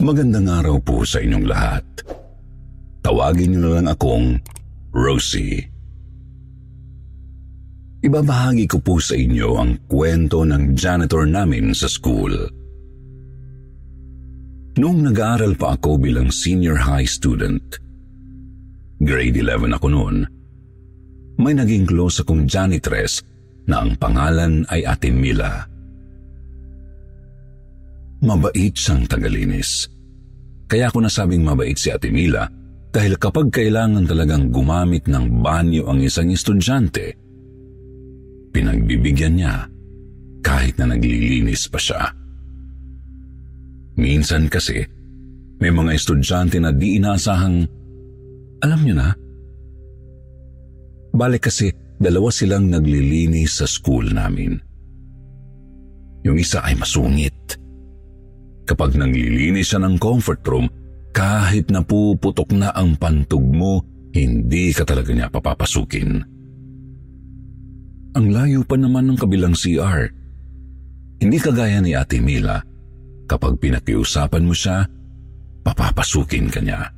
Magandang araw po sa inyong lahat. Tawagin niyo na lang akong Rosie. Ibabahagi ko po sa inyo ang kwento ng janitor namin sa school. Noong nag-aaral pa ako bilang senior high student, grade 11 ako noon, may naging close akong janitress na ang pangalan ay Ate Mila. Mabait siyang tagalinis. Kaya ako nasabing mabait si Ate Mila dahil kapag kailangan talagang gumamit ng banyo ang isang estudyante, pinagbibigyan niya kahit na naglilinis pa siya. Minsan kasi, may mga estudyante na di inaasahang, alam niyo na, balik kasi dalawa silang naglilinis sa school namin. Yung isa ay masungit Kapag nanglilinis siya ng comfort room, kahit napuputok na ang pantog mo, hindi ka talaga niya papapasukin. Ang layo pa naman ng kabilang CR. Hindi kagaya ni Ate Mila, kapag pinakiusapan mo siya, papapasukin ka niya.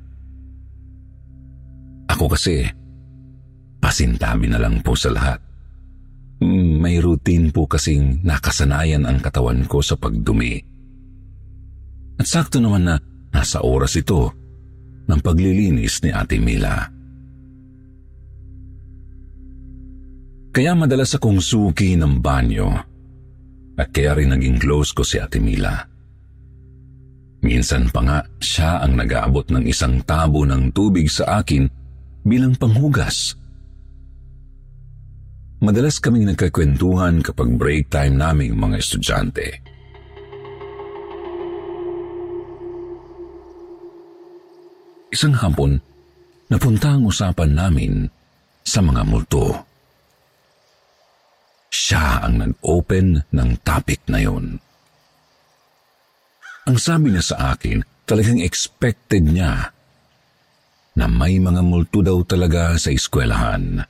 Ako kasi, pasintabi na lang po sa lahat. Hmm, may routine po kasing nakasanayan ang katawan ko sa pagdumi. At sakto naman na nasa oras ito ng paglilinis ni Ate Mila. Kaya madalas akong suki ng banyo at kaya rin naging close ko si Ate Mila. Minsan pa nga siya ang nag-aabot ng isang tabo ng tubig sa akin bilang panghugas. Madalas kaming nagkakwentuhan kapag break time naming mga estudyante. Isang hapon, napunta ang usapan namin sa mga multo. Siya ang nag-open ng topic na yon. Ang sabi niya sa akin, talagang expected niya na may mga multo daw talaga sa eskwelahan.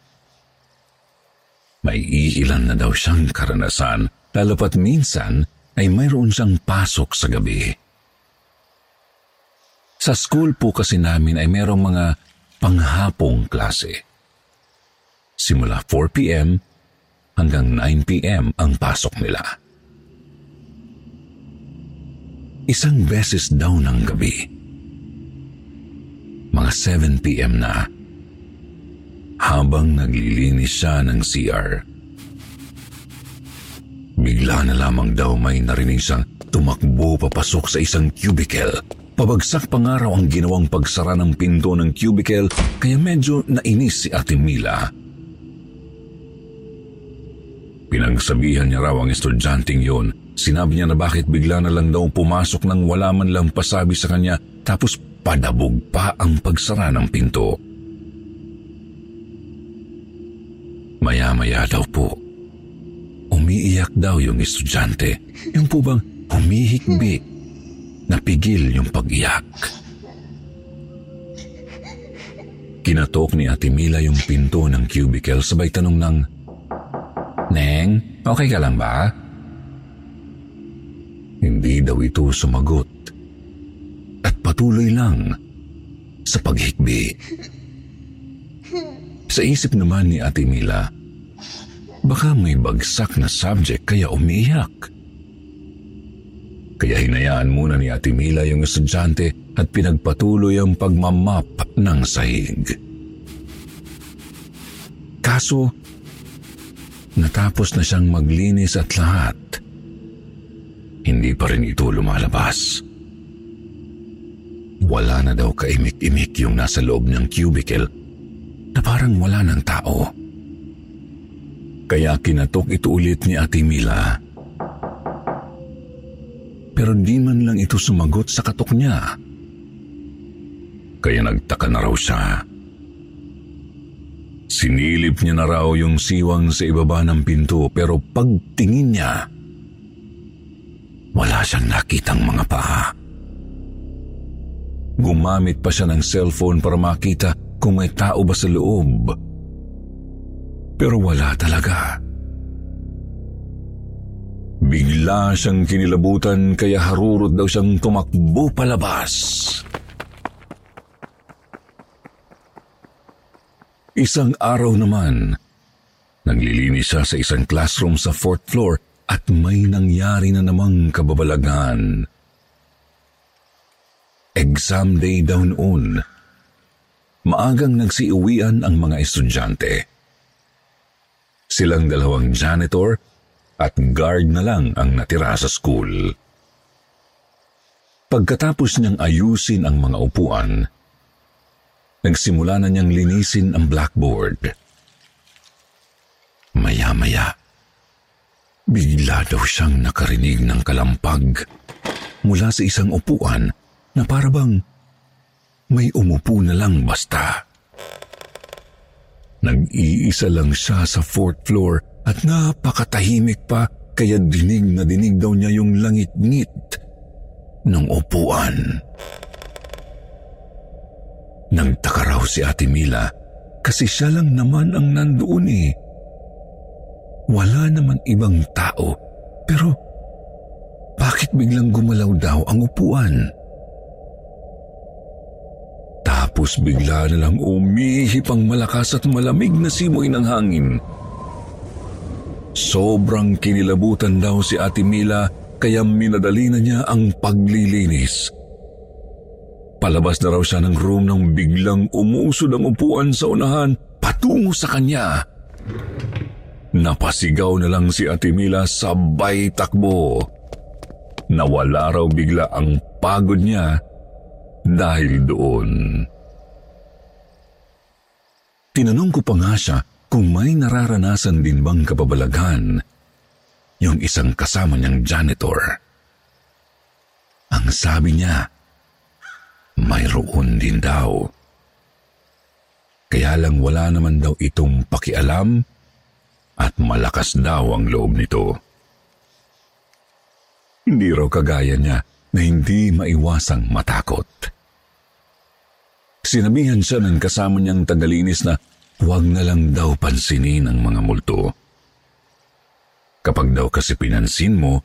May iilan na daw siyang karanasan, lalo pat minsan ay mayroon siyang pasok sa gabi. Sa school po kasi namin ay merong mga panghapong klase. Simula 4pm hanggang 9pm ang pasok nila. Isang beses daw ng gabi. Mga 7pm na. Habang naglilinis siya ng CR. Bigla na lamang daw may narinig siyang tumakbo papasok sa isang cubicle Pabagsak pa nga raw ang ginawang pagsara ng pinto ng cubicle kaya medyo nainis si Ate Mila. Pinagsabihan niya raw ang estudyanteng yon. Sinabi niya na bakit bigla na lang daw pumasok nang wala man lang pasabi sa kanya tapos padabog pa ang pagsara ng pinto. Maya-maya daw po, umiiyak daw yung estudyante. Yung po bang humihikbi Napigil yung pag-iyak. Kinatok ni Ate Mila yung pinto ng cubicle sabay tanong ng, Neng, okay ka lang ba? Hindi daw ito sumagot at patuloy lang sa paghikbi. Sa isip naman ni Ate Mila, baka may bagsak na subject kaya umiyak. Kaya hinayaan muna ni Ate Mila yung estudyante at pinagpatuloy ang pagmamap ng sahig. Kaso, natapos na siyang maglinis at lahat, hindi pa rin ito lumalabas. Wala na daw kaimik-imik yung nasa loob ng cubicle na parang wala ng tao. Kaya kinatok ito ulit ni Ate Mila pero di man lang ito sumagot sa katok niya. Kaya nagtaka na raw siya. Sinilip niya na raw yung siwang sa ibaba ng pinto pero pagtingin niya, wala siyang nakitang mga paa. Gumamit pa siya ng cellphone para makita kung may tao ba sa loob. Pero wala talaga. Bigla siyang kinilabutan kaya harurot daw siyang tumakbo palabas. Isang araw naman, naglilinis siya sa isang classroom sa fourth floor at may nangyari na namang kababalagan. Exam day daw noon. Maagang nagsiuwian ang mga estudyante. Silang dalawang janitor at guard na lang ang natira sa school. Pagkatapos niyang ayusin ang mga upuan, nagsimula na niyang linisin ang blackboard. Maya-maya, bigla daw siyang nakarinig ng kalampag mula sa isang upuan na parabang may umupo na lang basta. Nag-iisa lang siya sa fourth floor at napakatahimik pa kaya dinig na dinig daw niya yung langit-ngit ng upuan. Nagtaka raw si Ate Mila kasi siya lang naman ang nandoon eh. Wala naman ibang tao pero bakit biglang gumalaw daw ang upuan? Tapos bigla na lang umihip ang malakas at malamig na simoy ng hangin. Sobrang kinilabutan daw si Ate Mila kaya minadali na niya ang paglilinis. Palabas na raw siya ng room nang biglang umusod ang upuan sa unahan patungo sa kanya. Napasigaw na lang si Ate Mila sabay takbo. Nawala raw bigla ang pagod niya dahil doon. Tinanong ko pa nga siya kung may nararanasan din bang kababalaghan yung isang kasama niyang janitor. Ang sabi niya, mayroon din daw. Kaya lang wala naman daw itong pakialam at malakas daw ang loob nito. Hindi raw kagaya niya na hindi maiwasang matakot. Sinabihan siya ng kasama niyang tagalinis na huwag na lang daw pansinin ang mga multo. Kapag daw kasi pinansin mo,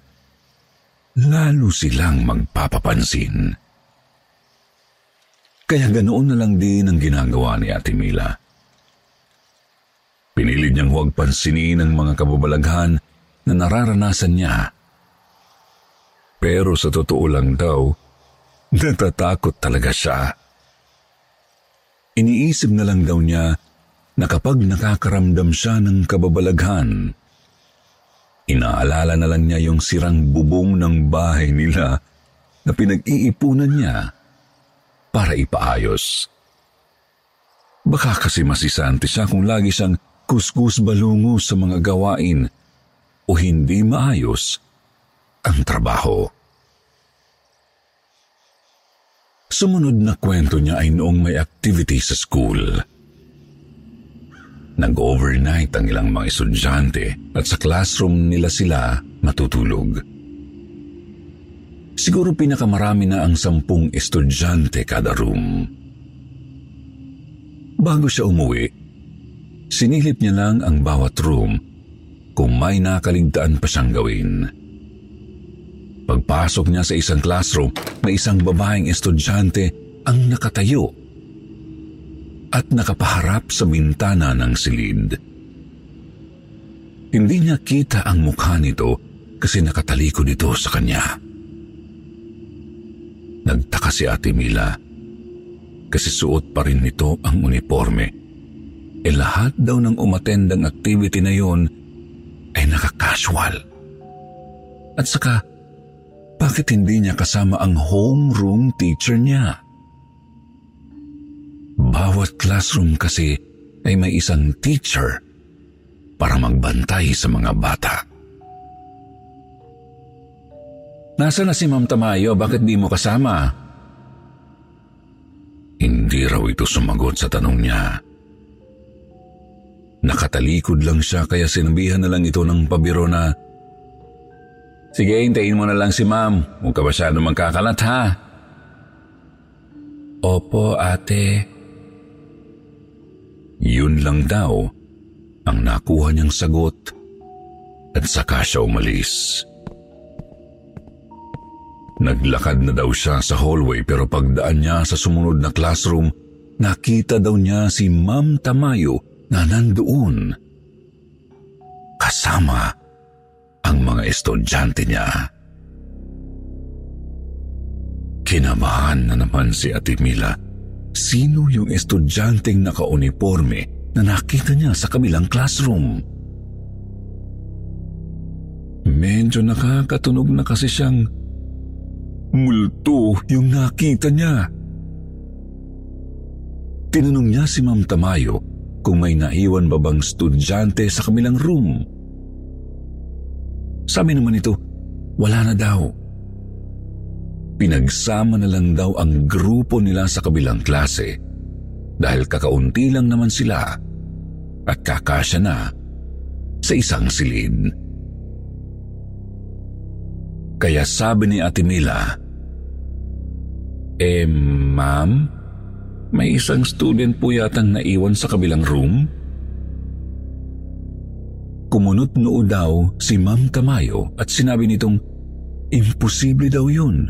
lalo silang magpapapansin. Kaya ganoon na lang din ang ginagawa ni Ate Mila. Pinilid niyang huwag pansinin ang mga kababalaghan na nararanasan niya. Pero sa totoo lang daw, natatakot talaga siya. Iniisip na lang daw niya na kapag nakakaramdam siya ng kababalaghan, inaalala na lang niya yung sirang bubong ng bahay nila na pinag-iipunan niya para ipaayos. Baka kasi masisante siya kung lagi siyang kuskus balungo sa mga gawain o hindi maayos ang trabaho. Sumunod na kwento niya ay noong may activity sa school. Nag-overnight ang ilang mga estudyante at sa classroom nila sila matutulog. Siguro pinakamarami na ang sampung estudyante kada room. Bago siya umuwi, sinilip niya lang ang bawat room kung may nakaligtaan pa siyang gawin. Pagpasok niya sa isang classroom, may isang babaeng estudyante ang nakatayo at nakapaharap sa bintana ng silid. Hindi niya kita ang mukha nito kasi nakatalikod ito sa kanya. Nagtaka si Ate Mila kasi suot pa rin nito ang uniforme. E lahat daw ng umatendang activity na yon ay nakakasual. At saka, bakit hindi niya kasama ang homeroom teacher niya? Bawat classroom kasi ay may isang teacher para magbantay sa mga bata. Nasa na si Ma'am Tamayo? Bakit di mo kasama? Hindi raw ito sumagot sa tanong niya. Nakatalikod lang siya kaya sinabihan na lang ito ng pabiro na Sige, hintayin mo na lang si ma'am. Huwag ka masyado magkakalat ha. Opo, ate. Yun lang daw ang nakuha niyang sagot at saka siya umalis. Naglakad na daw siya sa hallway pero pagdaan niya sa sumunod na classroom, nakita daw niya si Ma'am Tamayo na nandoon. Kasama ang mga estudyante niya. Kinabahan na naman si Ate Mila. Sino yung estudyanteng naka-uniforme na nakita niya sa kabilang classroom? Medyo nakakatunog na kasi siyang Multo yung nakita niya. Tinanong niya si Ma'am Tamayo kung may naiwan ba bang estudyante sa kamilang room. Sabi naman ito, wala na daw. Pinagsama na lang daw ang grupo nila sa kabilang klase dahil kakaunti lang naman sila at kakasya na sa isang silid. Kaya sabi ni Ate Mila, Eh, ma'am, may isang student po yatang naiwan sa kabilang room? Kumunot noo daw si Ma'am Tamayo at sinabi nitong, imposible daw yun.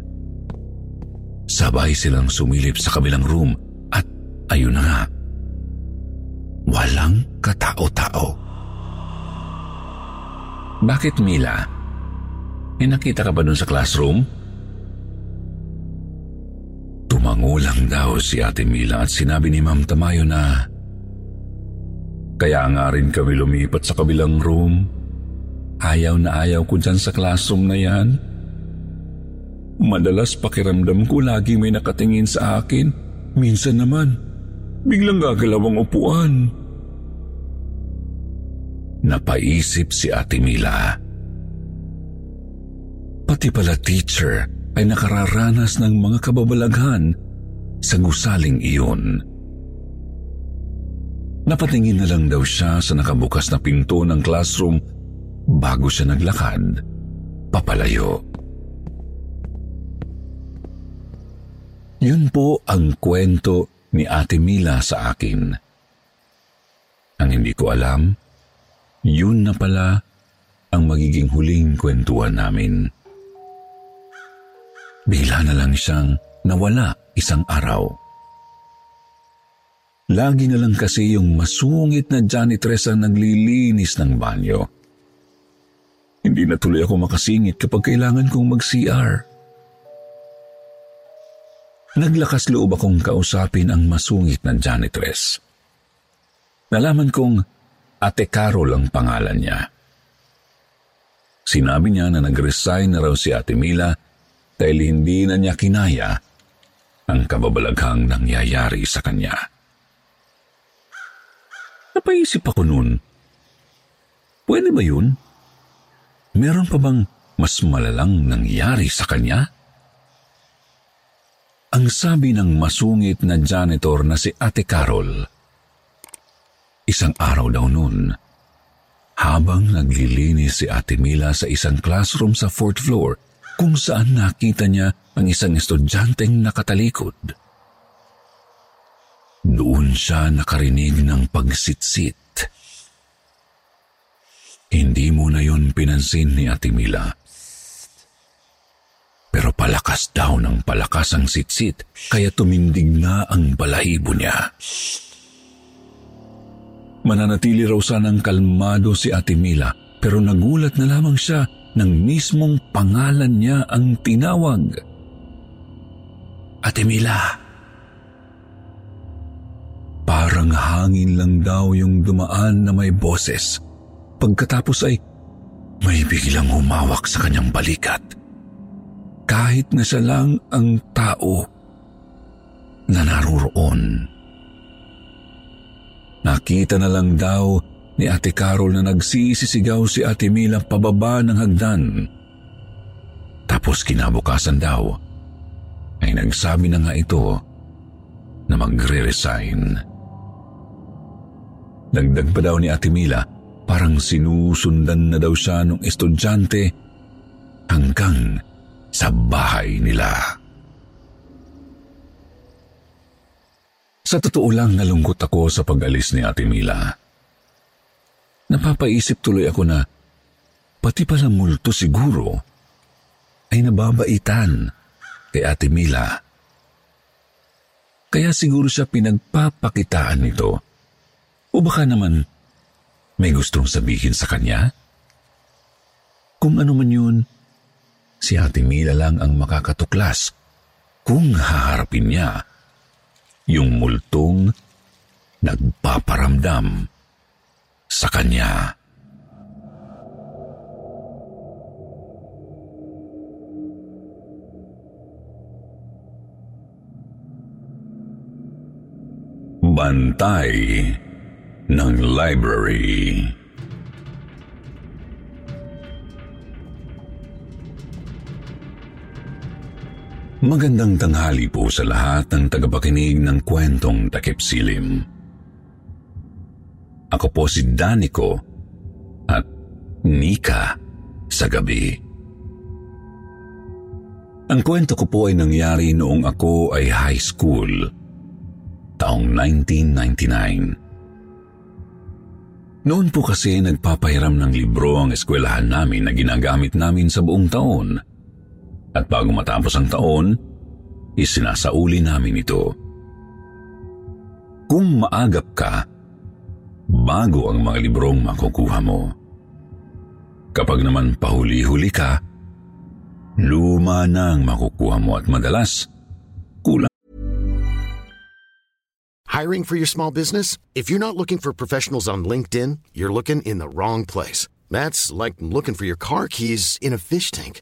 Sabay silang sumilip sa kabilang room at ayun na nga, walang katao-tao. Bakit Mila? May nakita ka ba dun sa classroom? Tumango lang daw si Ate Mila at sinabi ni Ma'am Tamayo na kaya nga rin kami lumipat sa kabilang room. Ayaw na ayaw ko dyan sa classroom na yan. Madalas pakiramdam ko lagi may nakatingin sa akin. Minsan naman, biglang gagalaw ang upuan. Napaisip si Ate Mila. Pati pala teacher ay nakararanas ng mga kababalaghan sa gusaling iyon. Napatingin na lang daw siya sa nakabukas na pinto ng classroom bago siya naglakad papalayo. Yun po ang kwento ni Ate Mila sa akin. Ang hindi ko alam, yun na pala ang magiging huling kwentuhan namin. Bigla na lang siyang nawala isang araw. Lagi na lang kasi yung masungit na janitress ang naglilinis ng banyo. Hindi na tuloy ako makasingit kapag kailangan kong mag-CR. Naglakas loob akong kausapin ang masungit na janitress. Nalaman kong Ate Carol ang pangalan niya. Sinabi niya na nag-resign na raw si Ate Mila dahil hindi na niya kinaya ang kababalaghang nangyayari sa kanya. Napaisip ako noon, pwede ba yun? Meron pa bang mas malalang nangyari sa kanya? Ang sabi ng masungit na janitor na si Ate Carol, isang araw daw noon, habang naglilinis si Ate Mila sa isang classroom sa fourth floor, kung saan nakita niya ang isang estudyanteng nakatalikod. Doon siya nakarinig ng pagsitsit. Hindi mo na yon pinansin ni Ate Mila. Palakas daw ng palakas ang sitsit, kaya tumindig na ang balahibo niya. Mananatili raw sanang kalmado si Ate Mila, pero nagulat na lamang siya ng mismong pangalan niya ang tinawag. Ate Mila. Parang hangin lang daw yung dumaan na may boses. Pagkatapos ay may biglang humawak sa kanyang balikat. Kahit na siya lang ang tao na naruroon. Nakita na lang daw ni Ate Carol na nagsisisigaw si Ate Mila pababa ng hagdan. Tapos kinabukasan daw ay nagsabi na nga ito na magre-resign. Dagdag pa daw ni Ate Mila, parang sinusundan na daw siya ng estudyante hanggang sa bahay nila. Sa totoo lang nalungkot ako sa pag-alis ni Ate Mila. Napapaisip tuloy ako na pati pala multo siguro ay nababaitan kay Ate Mila. Kaya siguro siya pinagpapakitaan nito. O baka naman may gustong sabihin sa kanya? Kung ano man yun, si Ate Mila lang ang makakatuklas kung haharapin niya yung multong nagpaparamdam sa kanya. Bantay ng Library Magandang tanghali po sa lahat ng tagapakinig ng kwentong takip silim. Ako po si Daniko at Nika sa gabi. Ang kwento ko po ay nangyari noong ako ay high school taong 1999. Noon po kasi nagpapahiram ng libro ang eskwelahan namin na ginagamit namin sa buong taon. At bago matapos ang taon, isinasauli namin ito. Kung maagap ka, bago ang mga librong makukuha mo. Kapag naman pahuli-huli ka, luma na ang makukuha mo at madalas Hiring for your small business? If you're not looking for professionals on LinkedIn, you're looking in the wrong place. That's like looking for your car keys in a fish tank.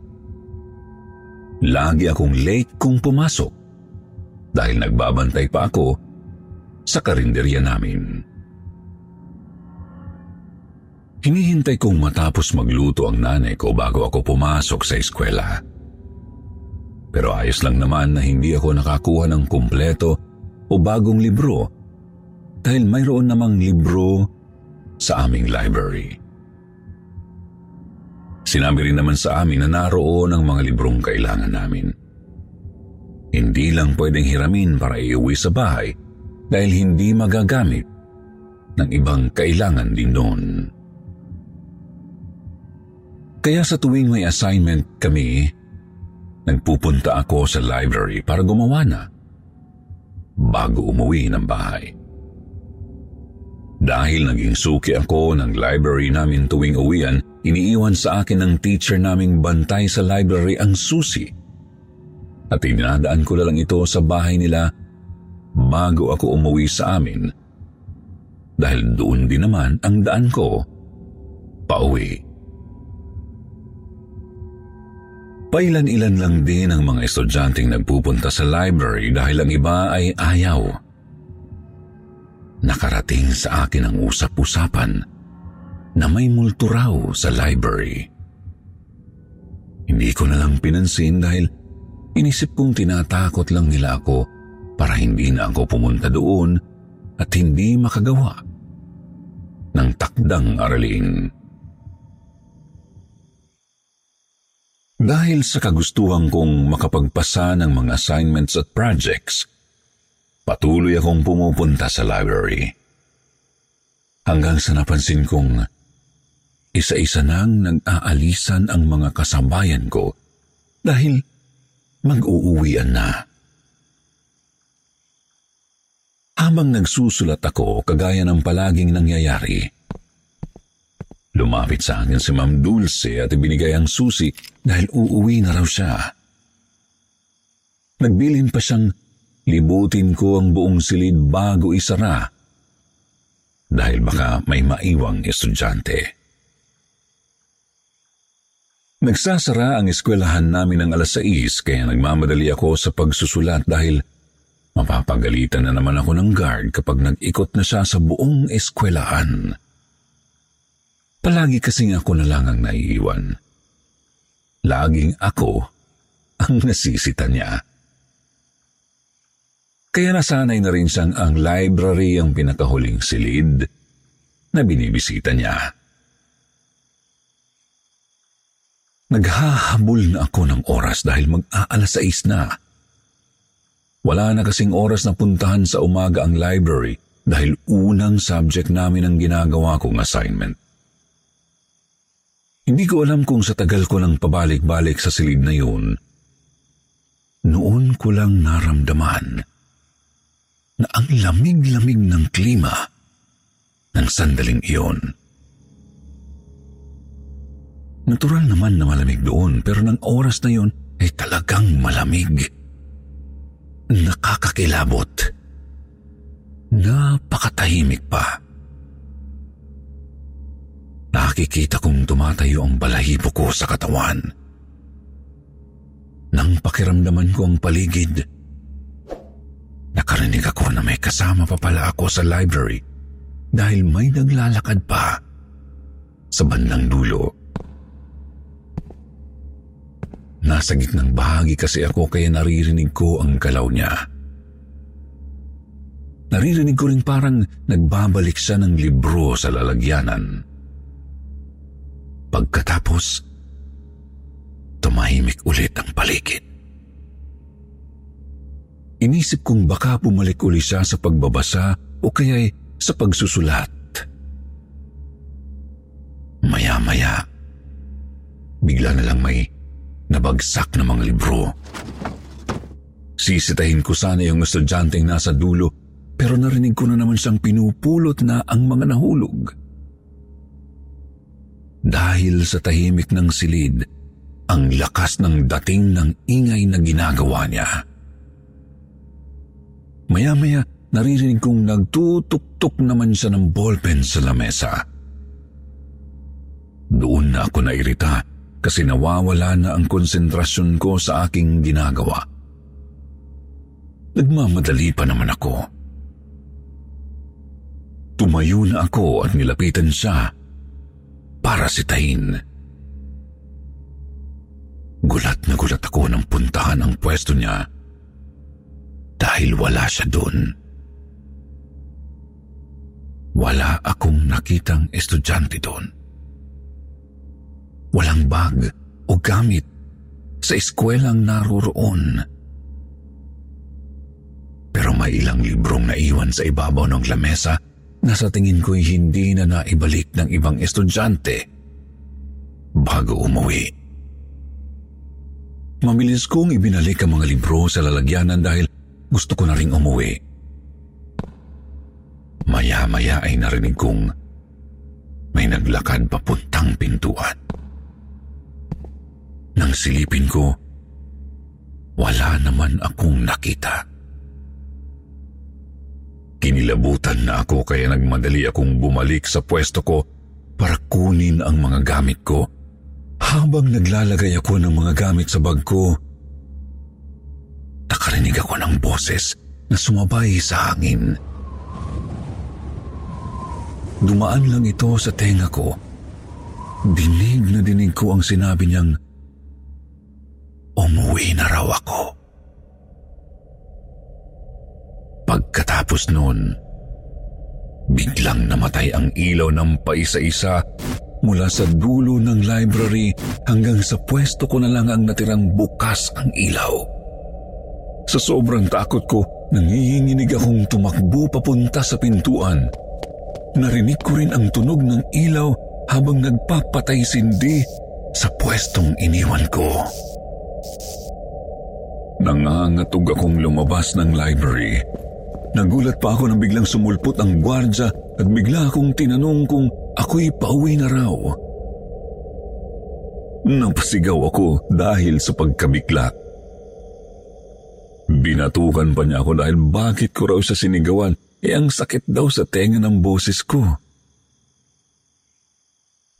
Lagi akong late kung pumasok dahil nagbabantay pa ako sa karinderya namin. Hinihintay kong matapos magluto ang nanay ko bago ako pumasok sa eskwela. Pero ayos lang naman na hindi ako nakakuha ng kumpleto o bagong libro dahil mayroon namang libro sa aming library. Sinabi rin naman sa amin na naroon ang mga librong kailangan namin. Hindi lang pwedeng hiramin para iuwi sa bahay dahil hindi magagamit ng ibang kailangan din doon. Kaya sa tuwing may assignment kami, nagpupunta ako sa library para gumawa na bago umuwi ng bahay. Dahil naging suki ako ng library namin tuwing uwian, iniiwan sa akin ng teacher naming bantay sa library ang susi. At inadaan ko na lang ito sa bahay nila bago ako umuwi sa amin. Dahil doon din naman ang daan ko pauwi. Pailan-ilan lang din ang mga estudyanteng nagpupunta sa library dahil ang iba ay ayaw. Nakarating sa akin ang usap-usapan na may multo raw sa library. Hindi ko na lang pinansin dahil inisip kong tinatakot lang nila ako para hindi na ako pumunta doon at hindi makagawa ng takdang aralin. Dahil sa kagustuhan kong makapagpasa ng mga assignments at projects, patuloy akong pumupunta sa library. Hanggang sa napansin kong isa-isa nang nag-aalisan ang mga kasambayan ko dahil mag-uuwian na. Habang nagsusulat ako, kagaya ng palaging nangyayari, lumapit sa akin si Ma'am Dulce at ibinigay ang susi dahil uuwi na raw siya. Nagbilin pa siyang libutin ko ang buong silid bago isara dahil baka may maiwang estudyante. Nagsasara ang eskwelahan namin ng alas 6 kaya nagmamadali ako sa pagsusulat dahil Mapapagalitan na naman ako ng guard kapag nag-ikot na siya sa buong eskwelahan. Palagi kasing ako na lang ang naiiwan. Laging ako ang nasisita niya. Kaya nasanay na rin siyang ang library ang pinakahuling silid na binibisita niya. Naghahabol na ako ng oras dahil mag-aalas 6 na. Wala na kasing oras na puntahan sa umaga ang library dahil unang subject namin ang ginagawa kong assignment. Hindi ko alam kung sa tagal ko nang pabalik-balik sa silid na yun, noon ko lang naramdaman na ang lamig-lamig ng klima ng sandaling iyon. Natural naman na malamig doon pero ng oras na yun ay talagang malamig nakakakilabot. Napakatahimik pa. Nakikita kong tumatayo ang balahibo ko sa katawan. Nang pakiramdaman ko ang paligid, nakarinig ako na may kasama pa pala ako sa library dahil may naglalakad pa sa bandang dulo. Nasa gitnang bahagi kasi ako kaya naririnig ko ang galaw niya. Naririnig ko rin parang nagbabalik siya ng libro sa lalagyanan. Pagkatapos, tumahimik ulit ang paligid. Inisip kong baka bumalik uli siya sa pagbabasa o kaya'y sa pagsusulat. Maya-maya, bigla na lang may Nabagsak na mga libro. Sisitahin ko sana yung estudyanteng nasa dulo pero narinig ko na naman siyang pinupulot na ang mga nahulog. Dahil sa tahimik ng silid, ang lakas ng dating ng ingay na ginagawa niya. Maya-maya, naririnig kong nagtutuktok naman siya ng ballpen sa lamesa. Doon na ako nairita kasi nawawala na ang konsentrasyon ko sa aking ginagawa. Nagmamadali pa naman ako. Tumayo na ako at nilapitan siya para sitahin. Gulat na gulat ako nang puntahan ang pwesto niya dahil wala siya doon. Wala akong nakitang estudyante doon. Walang bag o gamit sa eskwelang naroroon. Pero may ilang librong naiwan sa ibabaw ng lamesa na sa tingin ko'y hindi na naibalik ng ibang estudyante bago umuwi. Mamilis kong ibinalik ang mga libro sa lalagyanan dahil gusto ko na ring umuwi. Maya-maya ay narinig kong may naglakad papuntang pintuan. Nang silipin ko, wala naman akong nakita. Kinilabutan na ako kaya nagmadali akong bumalik sa pwesto ko para kunin ang mga gamit ko. Habang naglalagay ako ng mga gamit sa bag ko, nakarinig ako ng boses na sumabay sa hangin. Dumaan lang ito sa tenga ko. Dinig na dinig ko ang sinabi niyang, umuwi na raw ako. Pagkatapos noon, biglang namatay ang ilaw ng paisa-isa mula sa dulo ng library hanggang sa pwesto ko na lang ang natirang bukas ang ilaw. Sa sobrang takot ko, nanginginig akong tumakbo papunta sa pintuan. Narinig ko rin ang tunog ng ilaw habang nagpapatay sindi sa pwestong iniwan ko. Nangangatog akong lumabas ng library. Nagulat pa ako nang biglang sumulpot ang gwardya at bigla akong tinanong kung ako'y pauwi na raw. Napasigaw ako dahil sa pagkabikla. Binatukan pa niya ako dahil bakit ko raw sa sinigawan eh ang sakit daw sa tenga ng boses ko.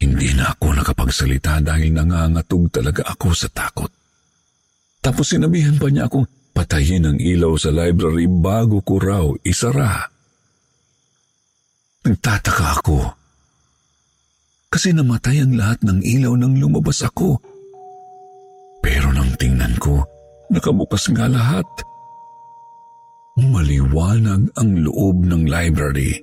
Hindi na ako nakapagsalita dahil nangangatog talaga ako sa takot. Tapos sinabihan pa niya akong patayin ang ilaw sa library bago ko raw isara. Nagtataka ako. Kasi namatay ang lahat ng ilaw nang lumabas ako. Pero nang tingnan ko, nakabukas nga lahat. Maliwanag ang loob ng library.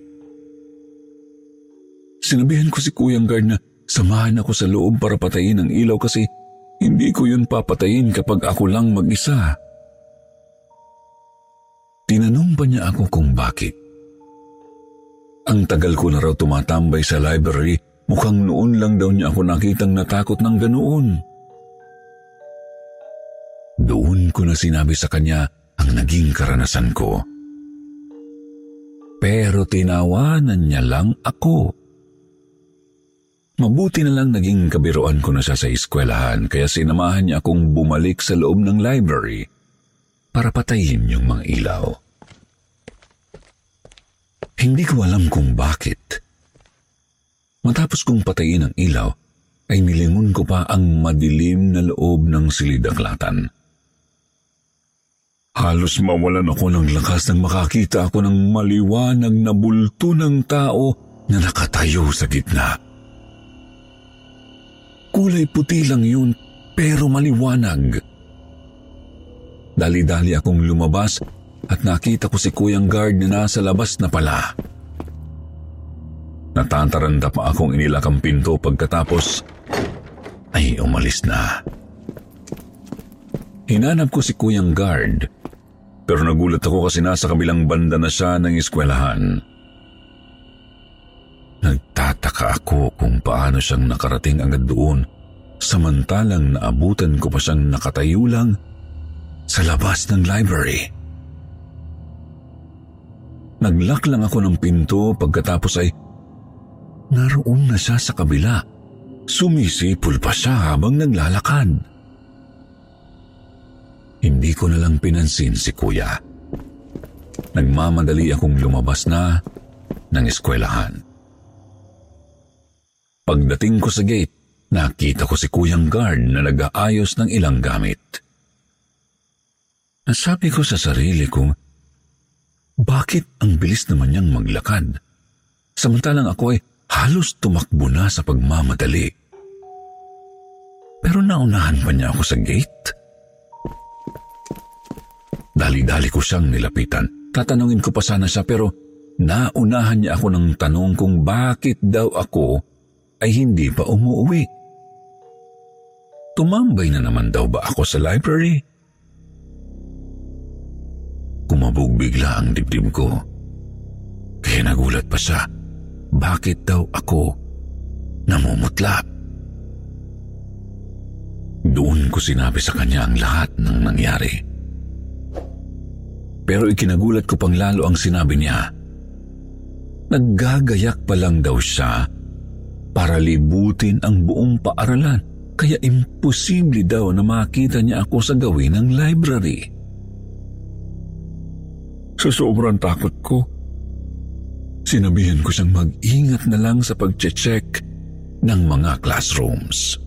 Sinabihan ko si Kuyang Guard na samahan ako sa loob para patayin ang ilaw kasi hindi ko yun papatayin kapag ako lang mag-isa. Tinanong pa niya ako kung bakit. Ang tagal ko na raw tumatambay sa library, mukhang noon lang daw niya ako nakitang natakot ng ganoon. Doon ko na sinabi sa kanya ang naging karanasan ko. Pero tinawanan niya lang ako. Mabuti na lang naging kabiruan ko na siya sa eskwelahan kaya sinamahan niya akong bumalik sa loob ng library para patayin yung mga ilaw. Hindi ko alam kung bakit. Matapos kong patayin ang ilaw, ay nilingon ko pa ang madilim na loob ng silidaklatan. Halos mawalan ako ng lakas nang makakita ako ng maliwanag na bulto ng tao na nakatayo sa gitna. Kulay puti lang yun, pero maliwanag. Dali-dali akong lumabas at nakita ko si Kuyang Guard na nasa labas na pala. Natataranda pa akong inilak ang pinto pagkatapos ay umalis na. Hinanap ko si Kuyang Guard pero nagulat ako kasi nasa kabilang banda na siya ng eskwelahan. Nagtataka ako kung paano siyang nakarating agad doon samantalang naabutan ko pa siyang nakatayo lang sa labas ng library. Naglock lang ako ng pinto pagkatapos ay naroon na siya sa kabila. Sumisipol pa siya habang naglalakad. Hindi ko na lang pinansin si kuya. Nagmamadali akong lumabas na ng eskwelahan. Pagdating ko sa gate, nakita ko si Kuyang Guard na nag-aayos ng ilang gamit. Nasabi ko sa sarili ko, bakit ang bilis naman niyang maglakad? Samantalang ako ay halos tumakbo na sa pagmamadali. Pero naunahan pa niya ako sa gate. Dali-dali ko siyang nilapitan. Tatanungin ko pa sana siya pero naunahan niya ako ng tanong kung bakit daw ako ay hindi pa umuwi. Tumambay na naman daw ba ako sa library? Kumabog bigla ang dibdib ko. Kaya nagulat pa siya. Bakit daw ako namumutla? Doon ko sinabi sa kanya ang lahat ng nangyari. Pero ikinagulat ko pang lalo ang sinabi niya. Naggagayak pa lang daw siya para libutin ang buong paaralan kaya imposible daw na makita niya ako sa gawin ng library. Sa sobrang takot ko, sinabihan ko siyang mag-ingat na lang sa pag-check ng mga classrooms.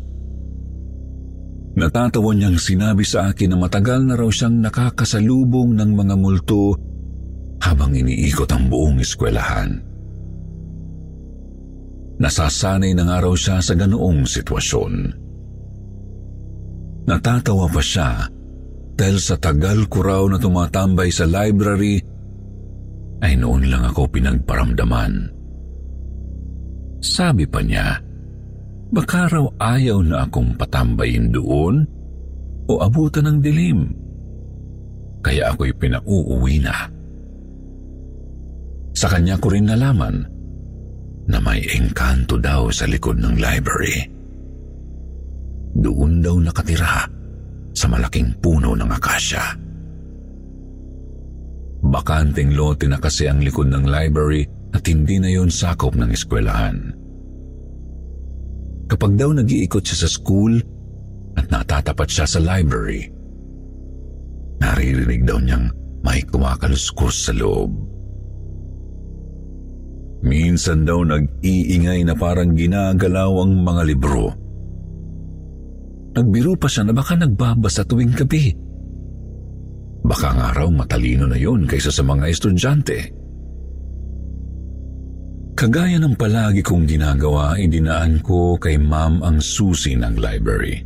Natatawa niyang sinabi sa akin na matagal na raw siyang nakakasalubong ng mga multo habang iniikot ang buong eskwelahan. Nasasanay na nga raw siya sa ganoong sitwasyon. Natatawa pa siya dahil sa tagal ko raw na tumatambay sa library ay noon lang ako pinagparamdaman. Sabi pa niya, Baka raw ayaw na akong patambayin doon o abutan ng dilim. Kaya ako'y pinauuwi na. Sa kanya ko rin nalaman na may engkanto daw sa likod ng library. Doon daw nakatira sa malaking puno ng akasya. Bakanting lote na kasi ang likod ng library at hindi na yon sakop ng eskwelahan. Kapag daw nag-iikot siya sa school at natatapat siya sa library, naririnig daw niyang may kumakaluskos sa loob. Minsan daw nag-iingay na parang ginagalaw ang mga libro. Nagbiro pa siya na baka nagbabasa tuwing gabi. Baka nga raw matalino na yon kaysa sa mga estudyante. Kagaya ng palagi kong ginagawa, idinaan ko kay ma'am ang susi ng library.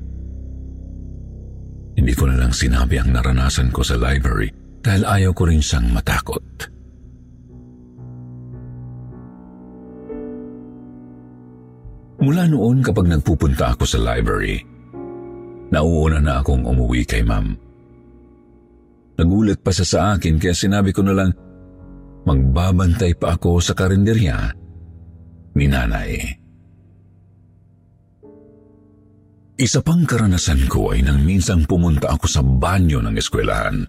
Hindi ko na lang sinabi ang naranasan ko sa library dahil ayaw ko rin siyang matakot. Mula noon kapag nagpupunta ako sa library, nauuna na akong umuwi kay ma'am. Nagulat pa siya sa akin kaya sinabi ko na lang, magbabantay pa ako sa karinderya ni nanay. Isa pang karanasan ko ay nang minsang pumunta ako sa banyo ng eskwelahan.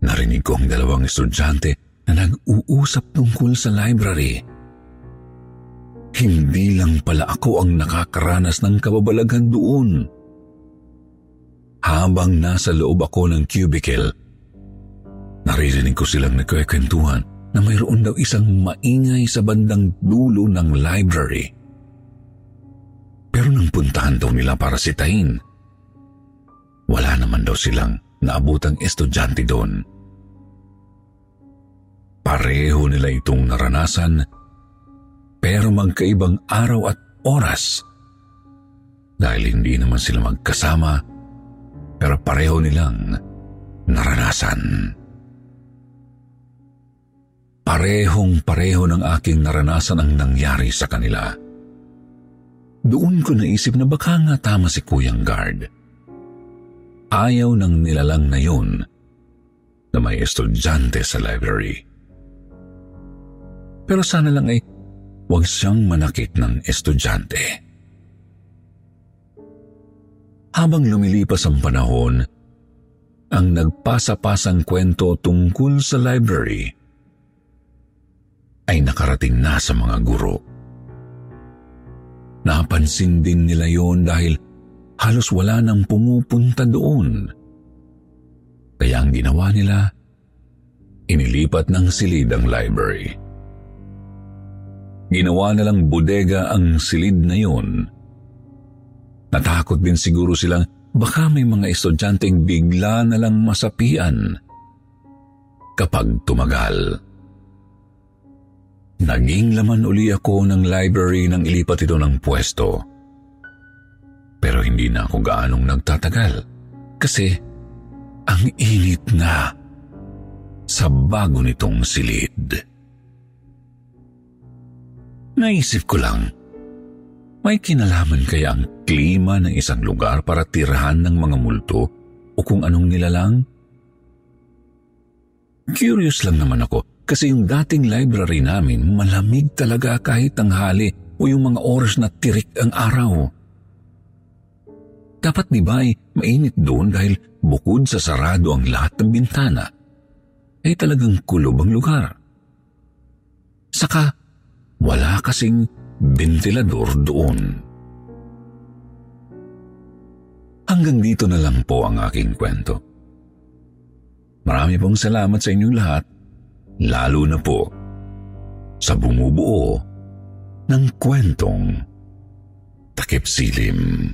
Narinig ko ang dalawang estudyante na nag-uusap tungkol sa library hindi lang pala ako ang nakakaranas ng kababalaghan doon. Habang nasa loob ako ng cubicle, naririnig ko silang nagkwekwentuhan na mayroon daw isang maingay sa bandang dulo ng library. Pero nang puntahan daw nila para sitahin, wala naman daw silang naabutang estudyante doon. Pareho nila itong naranasan pero magkaibang araw at oras. Dahil hindi naman sila magkasama, pero pareho nilang naranasan. Parehong pareho ng aking naranasan ang nangyari sa kanila. Doon ko naisip na baka nga tama si Kuyang Guard. Ayaw ng nilalang na yun na may estudyante sa library. Pero sana lang ay huwag siyang manakit ng estudyante. Habang lumilipas ang panahon, ang nagpasa-pasang kwento tungkol sa library ay nakarating na sa mga guro. Napansin din nila yon dahil halos wala nang pumupunta doon. Kaya ang ginawa nila, inilipat ng silid ang library. Ginawa na lang bodega ang silid na yun. Natakot din siguro silang baka may mga estudyanteng bigla na lang masapian kapag tumagal. Naging laman uli ako ng library nang ilipat ito ng pwesto. Pero hindi na ako gaanong nagtatagal kasi ang init na sa bago nitong silid. Naisip ko lang, may kinalaman kaya ang klima ng isang lugar para tirahan ng mga multo o kung anong nilalang? Curious lang naman ako kasi yung dating library namin malamig talaga kahit tanghali o yung mga oras na tirik ang araw. Dapat di ba ay mainit doon dahil bukod sa sarado ang lahat ng bintana, ay talagang kulob ang lugar. Saka wala kasing ventilador doon. Hanggang dito na lang po ang aking kwento. Marami pong salamat sa inyong lahat, lalo na po sa bumubuo ng kwentong takip silim.